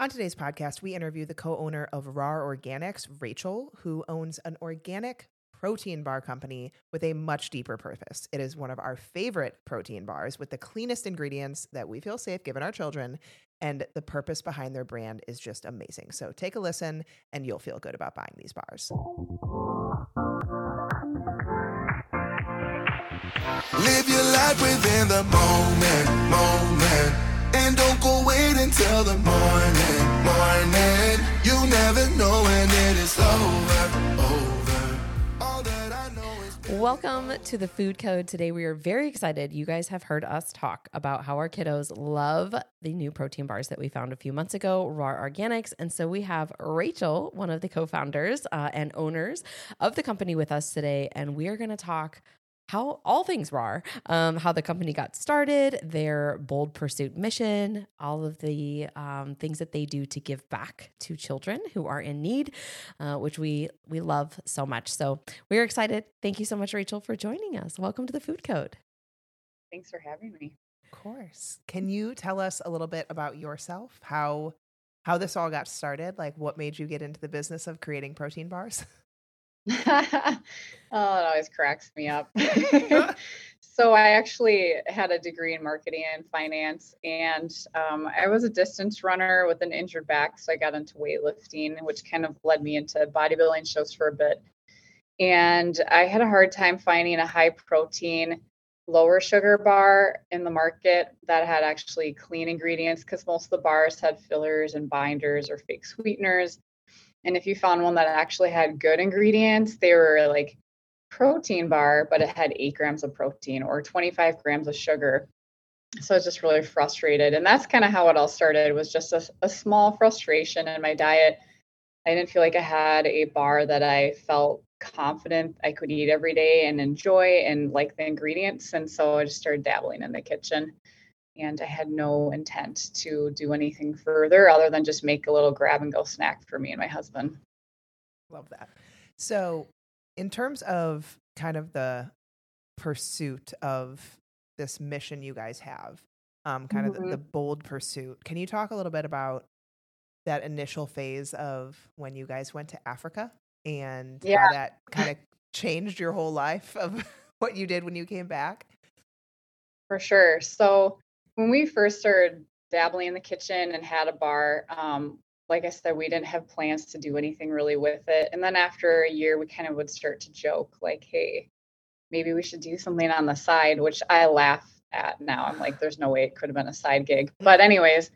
On today's podcast, we interview the co owner of Rawr Organics, Rachel, who owns an organic protein bar company with a much deeper purpose. It is one of our favorite protein bars with the cleanest ingredients that we feel safe given our children. And the purpose behind their brand is just amazing. So take a listen and you'll feel good about buying these bars. Live your life within the moment, moment. And don't go wait until the morning, morning. You never know when it is over, over. Welcome to the Food Code. Today we are very excited. You guys have heard us talk about how our kiddos love the new protein bars that we found a few months ago, Rawr Organics. And so we have Rachel, one of the co founders uh, and owners of the company, with us today. And we are going to talk how all things Rawr, um, how the company got started, their bold pursuit mission, all of the um, things that they do to give back to children who are in need, uh, which we we love so much. So we're excited. Thank you so much, Rachel, for joining us. Welcome to the Food Code. Thanks for having me. Of course. Can you tell us a little bit about yourself? How how this all got started? Like what made you get into the business of creating protein bars? oh, it always cracks me up. so I actually had a degree in marketing and finance, and um, I was a distance runner with an injured back, so I got into weightlifting, which kind of led me into bodybuilding shows for a bit. And I had a hard time finding a high protein, lower sugar bar in the market that had actually clean ingredients because most of the bars had fillers and binders or fake sweeteners. And if you found one that actually had good ingredients, they were like protein bar, but it had eight grams of protein or 25 grams of sugar. So I was just really frustrated. And that's kind of how it all started was just a, a small frustration in my diet. I didn't feel like I had a bar that I felt confident I could eat every day and enjoy and like the ingredients. And so I just started dabbling in the kitchen and I had no intent to do anything further other than just make a little grab and go snack for me and my husband. Love that. So, in terms of kind of the pursuit of this mission you guys have, um, kind of the, the bold pursuit, can you talk a little bit about that initial phase of when you guys went to Africa and Yeah. how that kind of changed your whole life of what you did when you came back? For sure. So when we first started dabbling in the kitchen and had a bar, um, like I said, we didn't have plans to do anything really with it. And then after a year, we kind of would start to joke, like, hey, maybe we should do something on the side, which I laugh at now. I'm like, there's no way it could have been a side gig. But, anyways,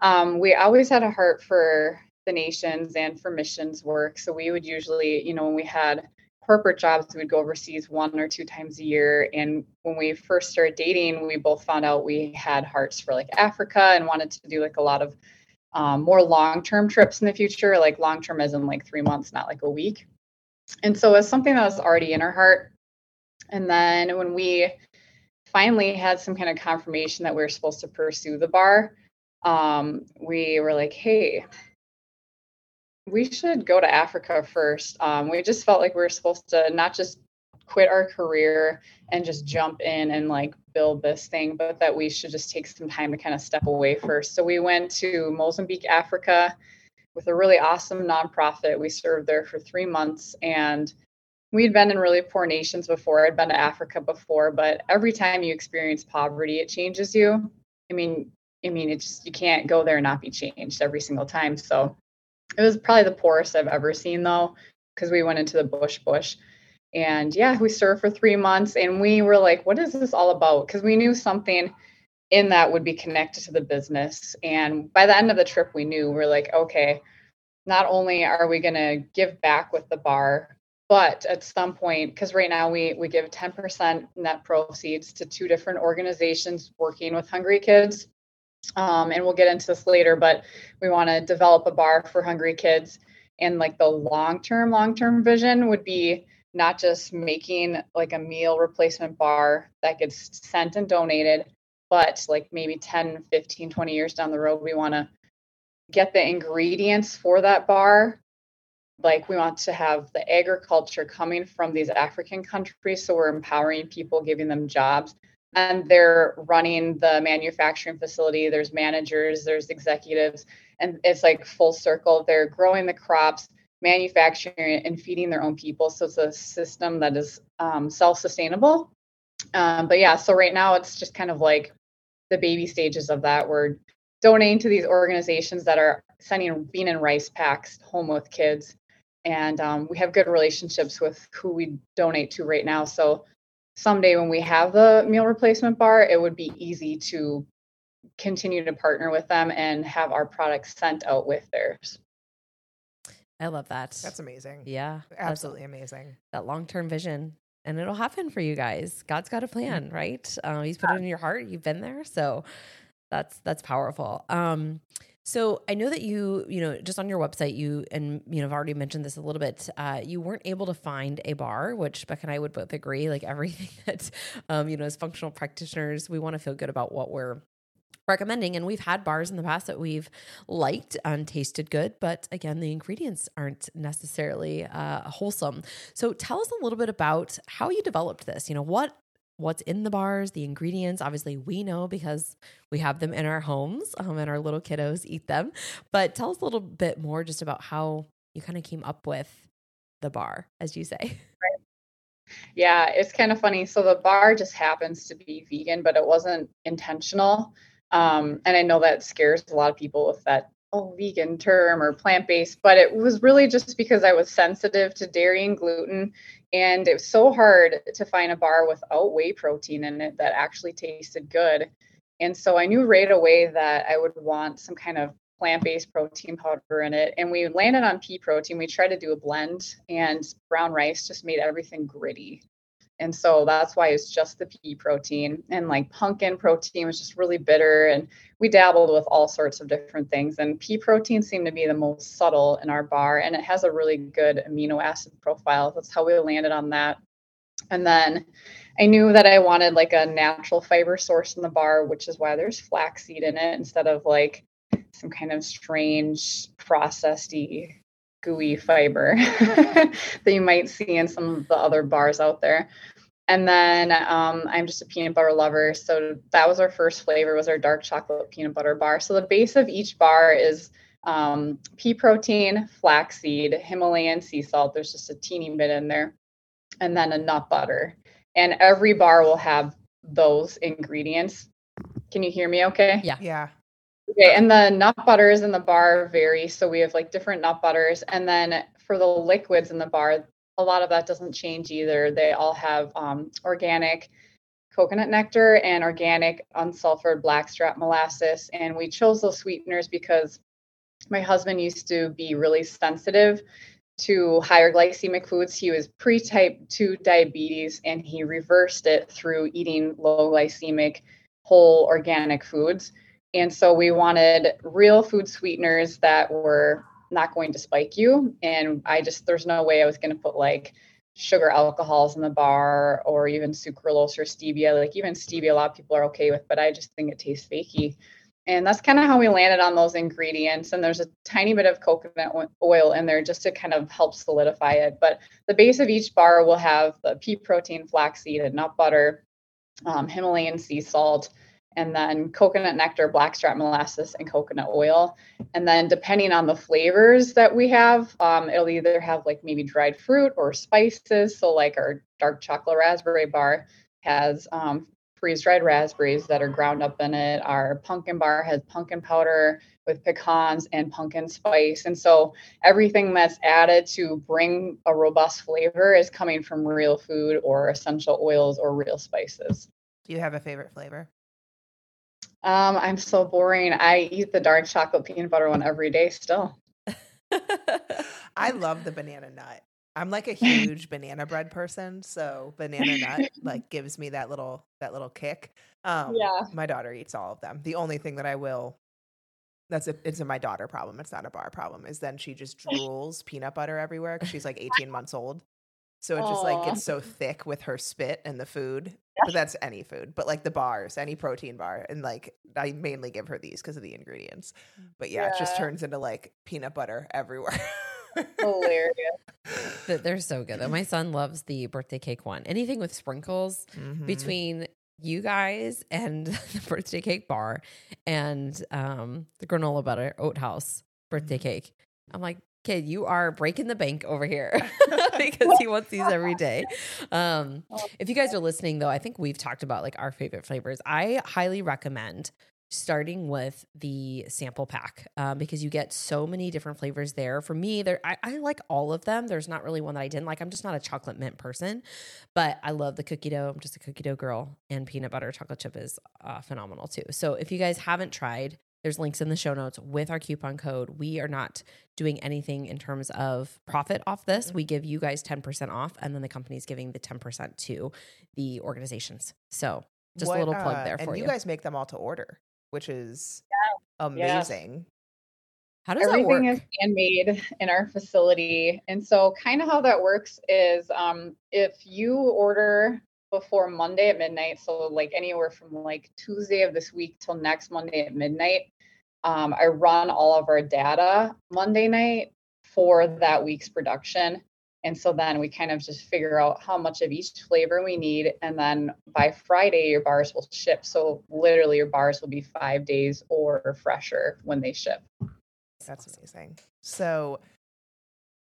um, we always had a heart for the nations and for missions work. So we would usually, you know, when we had corporate jobs, we'd go overseas one or two times a year. And when we first started dating, we both found out we had hearts for like Africa and wanted to do like a lot of um, more long term trips in the future, like long term as in like three months, not like a week. And so it's something that was already in our heart. And then when we finally had some kind of confirmation that we were supposed to pursue the bar, um, we were like, hey, we should go to Africa first. Um, we just felt like we were supposed to not just quit our career and just jump in and like build this thing, but that we should just take some time to kind of step away first. So we went to Mozambique, Africa with a really awesome nonprofit. We served there for three months and we'd been in really poor nations before. I'd been to Africa before, but every time you experience poverty, it changes you. I mean, I mean, it's just, you can't go there and not be changed every single time. So it was probably the poorest I've ever seen though, because we went into the bush bush. And yeah, we served for three months and we were like, what is this all about? Because we knew something in that would be connected to the business. And by the end of the trip, we knew we're like, okay, not only are we going to give back with the bar, but at some point, because right now we we give 10% net proceeds to two different organizations working with hungry kids. Um, and we'll get into this later, but we want to develop a bar for hungry kids. And like the long term, long term vision would be not just making like a meal replacement bar that gets sent and donated, but like maybe 10, 15, 20 years down the road, we want to get the ingredients for that bar. Like we want to have the agriculture coming from these African countries. So we're empowering people, giving them jobs and they're running the manufacturing facility. There's managers, there's executives, and it's like full circle. They're growing the crops, manufacturing and feeding their own people. So it's a system that is um, self-sustainable. Um, but yeah, so right now it's just kind of like the baby stages of that. We're donating to these organizations that are sending bean and rice packs home with kids. And um, we have good relationships with who we donate to right now. So someday when we have the meal replacement bar, it would be easy to continue to partner with them and have our products sent out with theirs. I love that. That's amazing. yeah, Absolutely amazing. that long term vision, and it'll happen for you guys. God's got a plan, Mm-hmm. right? Uh, he's put it in your heart. You've been there, so that's that's powerful. Um, so I know that you, you know, just on your website, you and you know, I've already mentioned this a little bit. Uh, you weren't able to find a bar, which Beck and I would both agree. Like everything that, um, you know, as functional practitioners, we want to feel good about what we're recommending. And we've had bars in the past that we've liked and tasted good, but again, the ingredients aren't necessarily uh, wholesome. So tell us a little bit about how you developed this. You know, what what's in the bars, the ingredients. Obviously, we know because we have them in our homes um, and our little kiddos eat them. But tell us a little bit more just about how you kind of came up with the bar, as you say. Yeah, it's kind of funny. So the bar just happens to be vegan, but it wasn't intentional. Um, and I know that scares a lot of people with that oh vegan term or plant based, but it was really just because I was sensitive to dairy and gluten, and it was so hard to find a bar without whey protein in it that actually tasted good. And so I knew right away that I would want some kind of plant-based protein powder in it and we landed on pea protein we tried to do a blend and brown rice just made everything gritty and so that's why it's just the pea protein and like pumpkin protein was just really bitter and we dabbled with all sorts of different things and pea protein seemed to be the most subtle in our bar and it has a really good amino acid profile. That's how we landed on that. And then I knew that I wanted like a natural fiber source in the bar, which is why there's flaxseed in it instead of like some kind of strange processed gooey fiber that you might see in some of the other bars out there. And then um, I'm just a peanut butter lover, so that was our first flavor was our dark chocolate peanut butter bar. So the base of each bar is um, pea protein, flaxseed, Himalayan sea salt. There's just a teeny bit in there, and then a nut butter. And every bar will have those ingredients. Can you hear me? Okay. Yeah. Yeah. Okay, and the nut butters in the bar vary. So we have like different nut butters. And then for the liquids in the bar, a lot of that doesn't change either. They all have um, organic coconut nectar and organic unsulfured blackstrap molasses. And we chose those sweeteners because my husband used to be really sensitive to higher glycemic foods. He was pre type 2 diabetes and he reversed it through eating low glycemic whole organic foods. And so we wanted real food sweeteners that were not going to spike you. And I just, there's no way I was going to put like sugar alcohols in the bar or even sucralose or stevia. Like even stevia, a lot of people are okay with, but I just think it tastes fakey. And that's kind of how we landed on those ingredients. And there's a tiny bit of coconut oil in there just to kind of help solidify it. But the base of each bar will have the pea protein, flaxseed, and nut butter, um, Himalayan sea salt, and then coconut nectar, blackstrap molasses, and coconut oil. And then depending on the flavors that we have, um, it'll either have like maybe dried fruit or spices. So like our dark chocolate raspberry bar has um, freeze dried raspberries that are ground up in it. Our pumpkin bar has pumpkin powder with pecans and pumpkin spice. And so everything that's added to bring a robust flavor is coming from real food or essential oils or real spices. Do you have a favorite flavor? Um, I'm so boring. I eat the dark chocolate peanut butter one every day still. I love the banana nut. I'm like a huge banana bread person, so banana nut like gives me that little that little kick. Um, Yeah. my daughter eats all of them. The only thing that I will that's a it's a my daughter problem. It's not a bar problem. Is then she just drools peanut butter everywhere because she's like 18 months old. So it just like gets so thick with her spit and the food. But that's any food. But like the bars, any protein bar, and like I mainly give her these because of the ingredients. But yeah, it just turns into like peanut butter everywhere. Hilarious. They're so good. though. My son loves the birthday cake one. Anything with sprinkles Mhm. between you guys and the birthday cake bar and um, the granola butter oat house birthday Mm-hmm. cake. I'm like, kid, you are breaking the bank over here because he wants these every day. Um, if you guys are listening, though, I think we've talked about like our favorite flavors. I highly recommend starting with the sample pack um, because you get so many different flavors there. For me, there I, I like all of them. There's not really one that I didn't like. I'm just not a chocolate mint person, but I love the cookie dough. I'm just a cookie dough girl, and peanut butter chocolate chip is uh, phenomenal too. So if you guys haven't tried, there's links in the show notes with our coupon code. We are not doing anything in terms of profit off this. We give you guys 10% off, and then the company's giving the 10% to the organizations. So just What, a little plug uh, there for and you. you guys make them all to order, which is Yes. amazing. How does that work? Everything is handmade in our facility. And so kind of how that works is um, if you order before Monday at midnight, so like anywhere from like Tuesday of this week till next Monday at midnight, um, I run all of our data Monday night for that week's production. And so then we kind of just figure out how much of each flavor we need. And then by Friday, your bars will ship. So literally, your bars will be five days or fresher when they ship. That's amazing. So,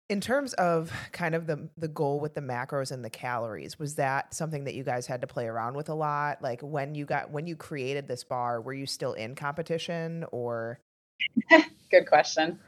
in terms of kind of the the goal with the macros and the calories, was that something that you guys had to play around with a lot? Like when you got when you created this bar, were you still in competition or? Good question.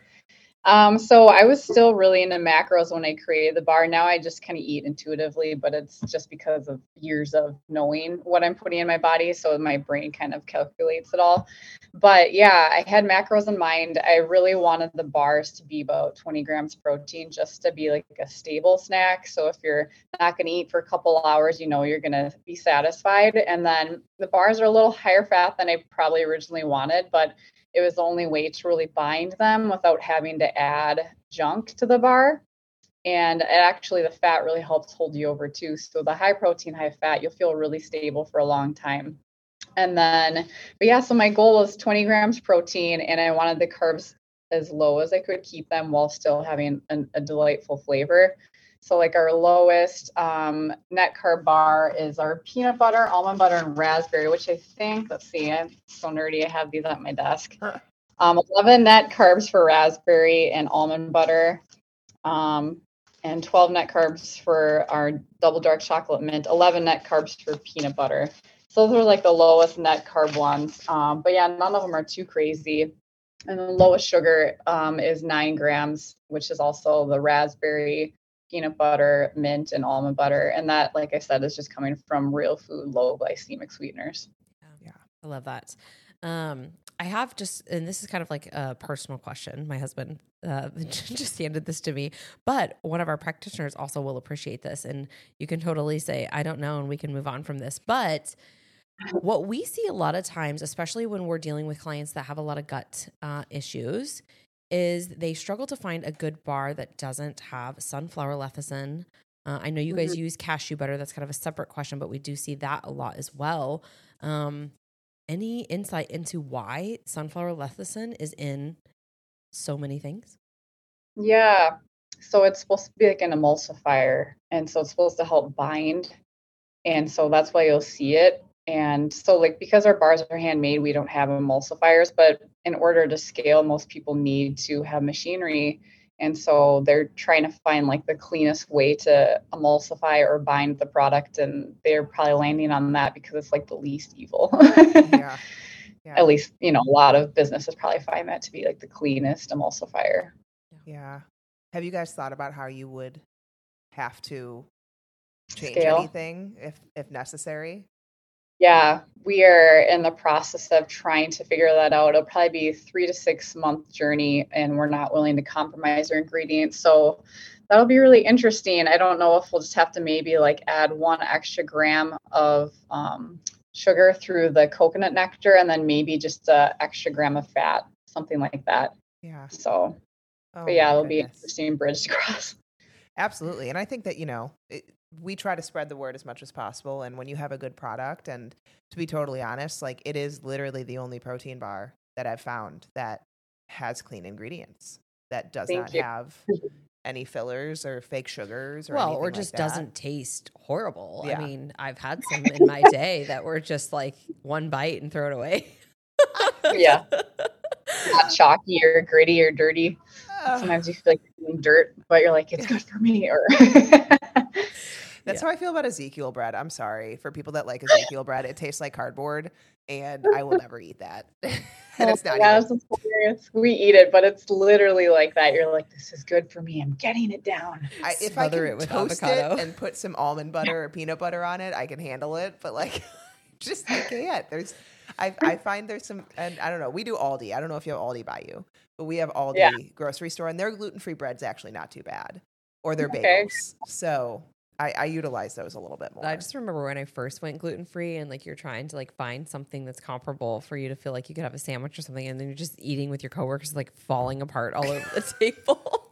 Um, so I was still really into macros when I created the bar. Now I just kind of eat intuitively, but it's just because of years of knowing what I'm putting in my body. So my brain kind of calculates it all. But yeah, I had macros in mind. I really wanted the bars to be about 20 grams protein just to be like a stable snack. So if you're not going to eat for a couple hours, you know you're going to be satisfied. And then the bars are a little higher fat than I probably originally wanted, but it was the only way to really bind them without having to add junk to the bar. And actually, the fat really helps hold you over too. So the high protein, high fat, you'll feel really stable for a long time. And then, but yeah, so my goal was 20 grams protein, and I wanted the carbs as low as I could keep them while still having an, a delightful flavor. So, like our lowest um, net carb bar is our peanut butter, almond butter, and raspberry, which I think, let's see, I'm so nerdy. I have these at my desk. Um, 11 net carbs for raspberry and almond butter, um, and 12 net carbs for our double dark chocolate mint, 11 net carbs for peanut butter. So, those are like the lowest net carb ones. Um, but yeah, none of them are too crazy. And the lowest sugar um, is nine grams, which is also the raspberry peanut butter, mint, and almond butter. And that, like I said, is just coming from real food, low glycemic sweeteners. Yeah, I love that. Um, I have just, and this is kind of like a personal question. My husband uh, just handed this to me, but one of our practitioners also will appreciate this. And you can totally say, I don't know, and we can move on from this. But what we see a lot of times, especially when we're dealing with clients that have a lot of gut uh, issues, is they struggle to find a good bar that doesn't have sunflower lecithin. Uh, I know you guys use cashew butter. That's kind of a separate question, but we do see that a lot as well. Um, any insight into why sunflower lecithin is in so many things? Yeah. So it's supposed to be like an emulsifier. And so it's supposed to help bind. And so that's why you'll see it. And so, like, because our bars are handmade, we don't have emulsifiers. But in order to scale, most people need to have machinery. And so they're trying to find like the cleanest way to emulsify or bind the product. And they're probably landing on that because it's like the least evil. Yeah. Yeah. At least, you know, a lot of businesses probably find that to be like the cleanest emulsifier. Yeah. Have you guys thought about how you would have to change Scale. anything if if necessary? Yeah, we are in the process of trying to figure that out. It'll probably be a three to six month journey, and we're not willing to compromise our ingredients. So that'll be really interesting. I don't know if we'll just have to maybe like add one extra gram of um, sugar through the coconut nectar, and then maybe just a extra gram of fat, something like that. Yeah. So, Oh, but yeah, it'll be an interesting bridge to cross. Absolutely. And I think that, you know, it, we try to spread the word as much as possible. And when you have a good product, and to be totally honest, like it is literally the only protein bar that I've found that has clean ingredients, that does Thank not you. have any fillers or fake sugars or well, anything or just that. doesn't taste horrible. Yeah. I mean, I've had some in my day that were just like one bite and throw it away. Yeah. Not chalky or gritty or dirty. Ugh. Sometimes you feel like you're eating dirt, but you're like, it's good for me. Or That's how I feel about Ezekiel bread. I'm sorry for people that like Ezekiel bread. It tastes like cardboard, and I will never eat that. and oh, it's not Yeah, even. it's. We eat it, but it's literally like that. You're like, this is good for me. I'm getting it down. I, if I can it with toast avocado. it and put some almond butter or peanut butter on it, I can handle it. But like, just I can't. There's, I I find there's some, and I don't know. We do Aldi. I don't know if you have Aldi by you, but we have Aldi Yeah. grocery store, and their gluten free bread's actually not too bad, or their Okay. bagels. So I, I utilize those a little bit more. I just remember when I first went gluten free and like you're trying to like find something that's comparable for you to feel like you could have a sandwich or something, and then you're just eating with your coworkers like falling apart all over the table.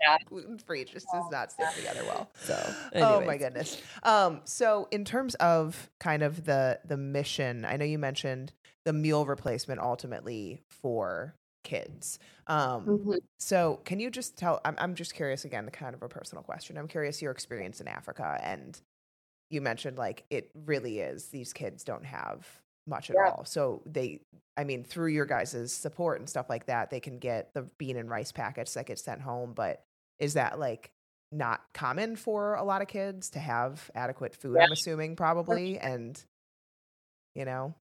Yeah. gluten free just does not stick together well. So, oh my goodness. Um, so in terms of kind of the the mission, I know you mentioned the meal replacement ultimately for kids. Um, Mhm. so can you just tell? I'm I'm just curious again, the kind of a personal question. I'm curious your experience in Africa, and you mentioned like it really is these kids don't have much at Yeah. all. So they, I mean, through your guys' support and stuff like that, they can get the bean and rice packets that get sent home. But is that like not common for a lot of kids to have adequate food? Yeah. I'm assuming probably, and you know,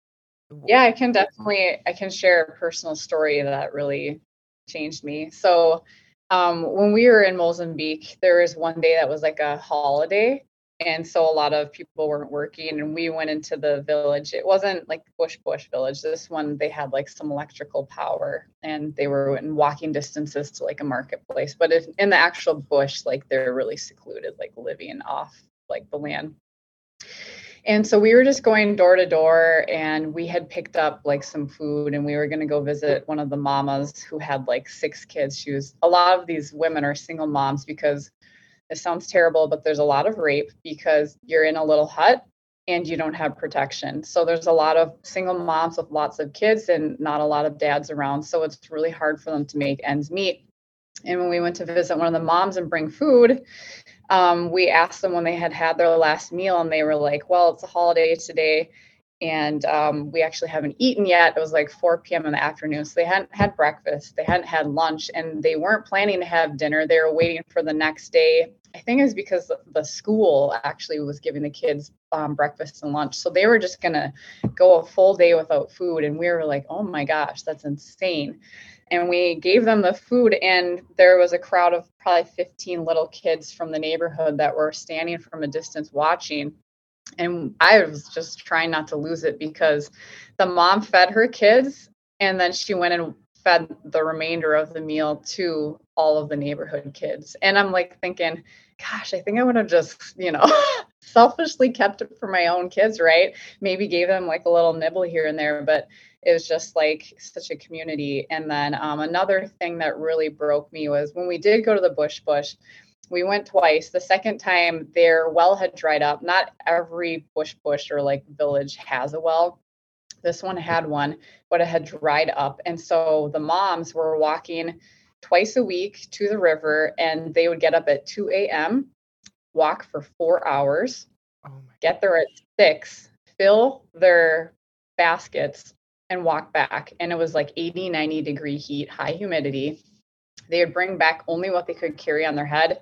Yeah, I can definitely I can share a personal story that really changed me. So um, when we were in Mozambique, there was one day that was like a holiday. And so a lot of people weren't working and we went into the village. It wasn't like Bush Bush village. This one they had like some electrical power and they were in walking distances to like a marketplace. But if in the actual bush, like they're really secluded, like living off like the land. And so we were just going door to door and we had picked up like some food and we were going to go visit one of the mamas who had like six kids. She was a lot of these women are single moms because it sounds terrible, but there's a lot of rape because you're in a little hut and you don't have protection. So there's a lot of single moms with lots of kids and not a lot of dads around. So it's really hard for them to make ends meet. And when we went to visit one of the moms and bring food, um, we asked them when they had had their last meal, and they were like, "Well, it's a holiday today, and um, we actually haven't eaten yet." It was like 4 p.m. in the afternoon, so they hadn't had breakfast, they hadn't had lunch, and they weren't planning to have dinner. They were waiting for the next day. I think it was because the- school actually was giving the kids um, breakfast and lunch, so they were just gonna go a full day without food, and we were like, "Oh my gosh, that's insane." And we gave them the food and there was a crowd of probably 15 little kids from the neighborhood that were standing from a distance watching. And i was just trying not to lose it because the mom fed her kids and then she went and fed the remainder of the meal to all of the neighborhood kids. And i'm like thinking gosh i think i would have just you know selfishly kept it for my own kids right? Maybe gave them like a little nibble here and there but it was just like such a community. And then um, another thing that really broke me was when we did go to the bush bush, we went twice. The second time, their well had dried up. Not every bush bush or like village has a well. This one had one, but it had dried up. And so the moms were walking twice a week to the river and they would get up at 2 a.m., walk for four hours, oh my get there at six, fill their baskets, and walk back. And it was like 80, 90 degree heat, high humidity. They would bring back only what they could carry on their head.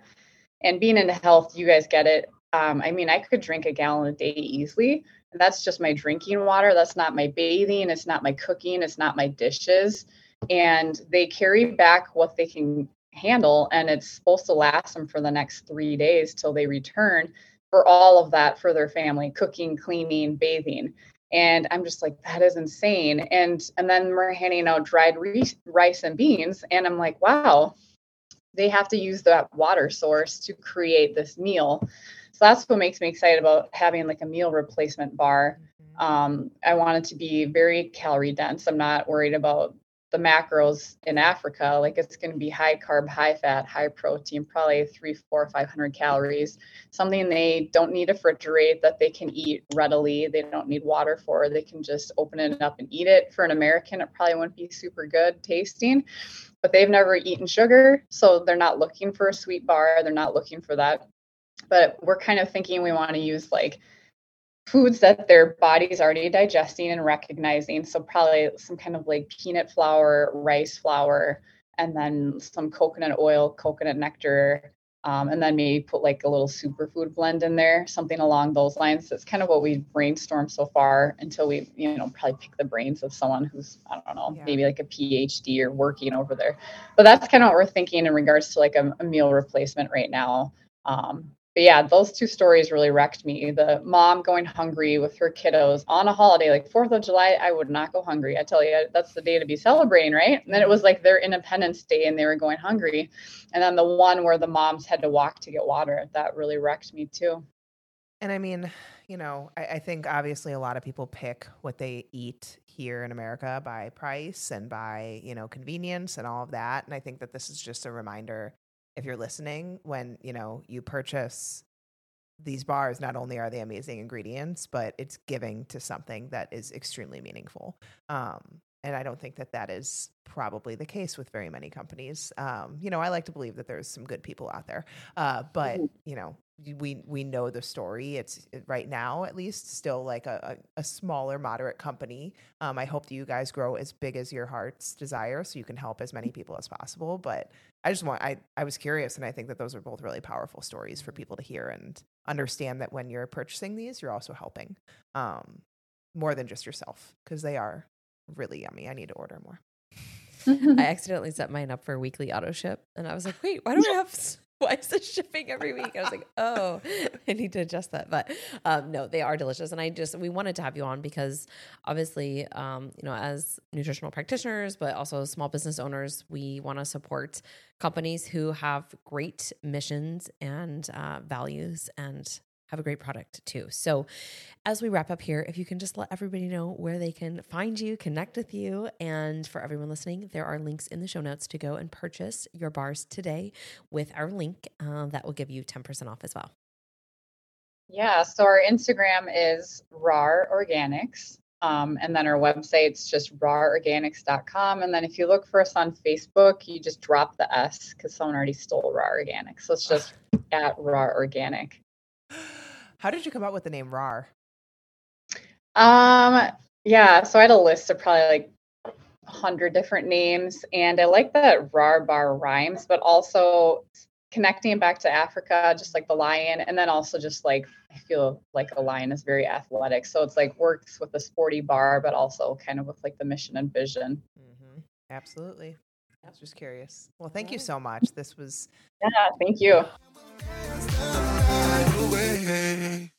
And being into health, you guys get it. Um, I mean, I could drink a gallon a day easily. That's just my drinking water. That's not my bathing. It's not my cooking. It's not my dishes. And they carry back what they can handle. And it's supposed to last them for the next three days till they return for all of that for their family cooking, cleaning, bathing and i'm just like that is insane. And and then we're handing out dried rice, rice and beans. And i'm like wow they have to use that water source to create this meal. So that's what makes me excited about having like a meal replacement bar. Mhm. um, i want it to be very calorie dense. I'm not worried about the macros in Africa, like it's going to be high carb, high fat, high protein, probably three, four, five hundred calories. Something they don't need to refrigerate that they can eat readily. They don't need water for. They can just open it up and eat it. For an American, it probably wouldn't be super good tasting, but they've never eaten sugar, so they're not looking for a sweet bar. They're not looking for that. But we're kind of thinking we want to use like foods that their body's already digesting and recognizing. So probably some kind of like peanut flour, rice flour, and then some coconut oil, coconut nectar, um, and then maybe put like a little superfood blend in there, something along those lines. That's kind of what we brainstormed so far until we, you know, probably pick the brains of someone who's, I don't know, yeah. maybe like a PhD or working over there. But that's kind of what we're thinking in regards to like a, a meal replacement right now. Um, but yeah, those two stories really wrecked me. The mom going hungry with her kiddos on a holiday, like Fourth of July, I would not go hungry. I tell you, that's the day to be celebrating, right? And then it was like their Independence Day and they were going hungry. And then the one where the moms had to walk to get water, that really wrecked me too. And I mean, you know, I, I think obviously a lot of people pick what they eat here in America by price and by, you know, convenience and all of that. And I think that this is just a reminder if you're listening, when you know you purchase these bars, not only are they amazing ingredients, but it's giving to something that is extremely meaningful. Um, and I don't think that that is probably the case with very many companies. Um, you know, I like to believe that there's some good people out there, uh, but mm-hmm. you know, we we know the story. It's right now, at least, still like a, a, a smaller, moderate company. Um, I hope that you guys grow as big as your heart's desire, so you can help as many people as possible. But I just want I I was curious, and I think that those are both really powerful stories for people to hear and understand that when you're purchasing these, you're also helping um, more than just yourself because they are really yummy. I need to order more. I accidentally set mine up for weekly auto ship, and I was like, "Wait, why do I have why is this shipping every week? I was like, oh, I need to adjust that. But um, no, they are delicious. And I just, we wanted to have you on because obviously, um, you know, as nutritional practitioners, but also small business owners, we want to support companies who have great missions and uh, values and have a great product too. So, as we wrap up here, if you can just let everybody know where they can find you, connect with you, and for everyone listening, there are links in the show notes to go and purchase your bars today with our link uh, that will give you 10% off as well. Yeah, so our Instagram is Rawr Organics. Um, and then our website's just rawrorganics.com. And then if you look for us on Facebook, you just drop the S because someone already stole Rawr Organics. So it's just at Rawr Organic. How did you come up with the name Rawr? Um, yeah, so I had a list of probably like a hundred different names, and I like that Rawr bar rhymes, but also connecting back to Africa, just like the lion, and then also just like I feel like a lion is very athletic, so it's like works with a sporty bar, but also kind of with like the mission and vision. Mm-hmm. Absolutely. I was just curious. Well, thank you so much. This was yeah, thank you. Away.